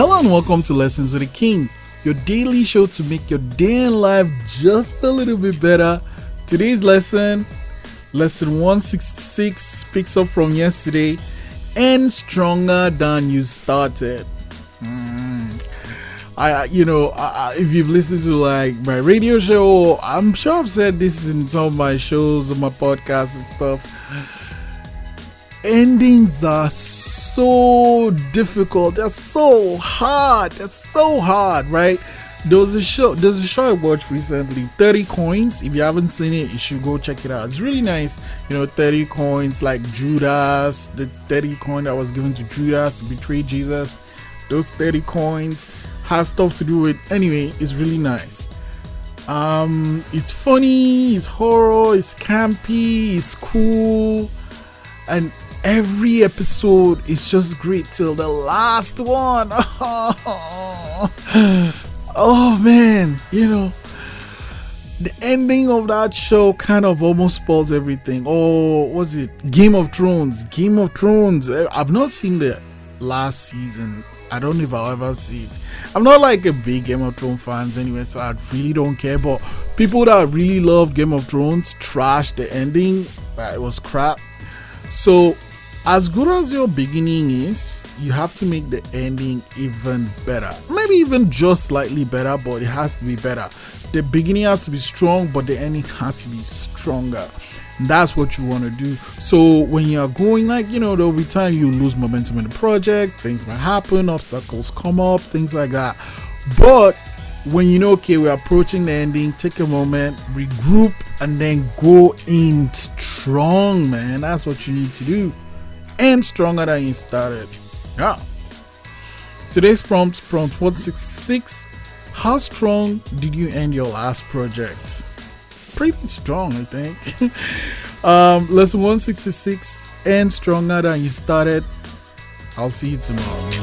Hello and welcome to Lessons with the King, your daily show to make your day in life just a little bit better. Today's lesson, lesson 166, picks up from yesterday and stronger than you started. Mm. I, you know, I, if you've listened to like my radio show, I'm sure I've said this in some of my shows, on my podcasts and stuff endings are so difficult. They're so hard. They're so hard, right? There was a show. There's a show I watched recently. Thirty coins. If you haven't seen it, you should go check it out. It's really nice. You know, thirty coins like Judas, the thirty coin that was given to Judas to betray Jesus. Those thirty coins has stuff to do with. Anyway, it's really nice. Um, it's funny. It's horror. It's campy. It's cool, and every episode is just great till the last one. oh man, you know, the ending of that show kind of almost spoils everything. Oh, was it Game of Thrones? Game of Thrones. Eh, I've not seen the last season. I don't know if I'll ever see it. I'm not like a big Game of Thrones fans anyway, so I really don't care. But people that really love Game of Thrones trashed the ending. It was crap. So as good as your beginning is, you have to make the ending even better. Maybe even just slightly better, but it has to be better. The beginning has to be strong, but the ending has to be stronger. That's what you want to do. So when you are going, like you know, there'll be time you lose momentum in the project, things might happen, obstacles come up, things like that. But when you know, okay, we're approaching the ending, take a moment, regroup, and then go in strong, man. That's what you need to do and stronger than you started. Yeah. Today's prompt, prompt 166. How strong did you end your last project? Pretty strong, I think. um, lesson 166 and stronger than you started. I'll see you tomorrow.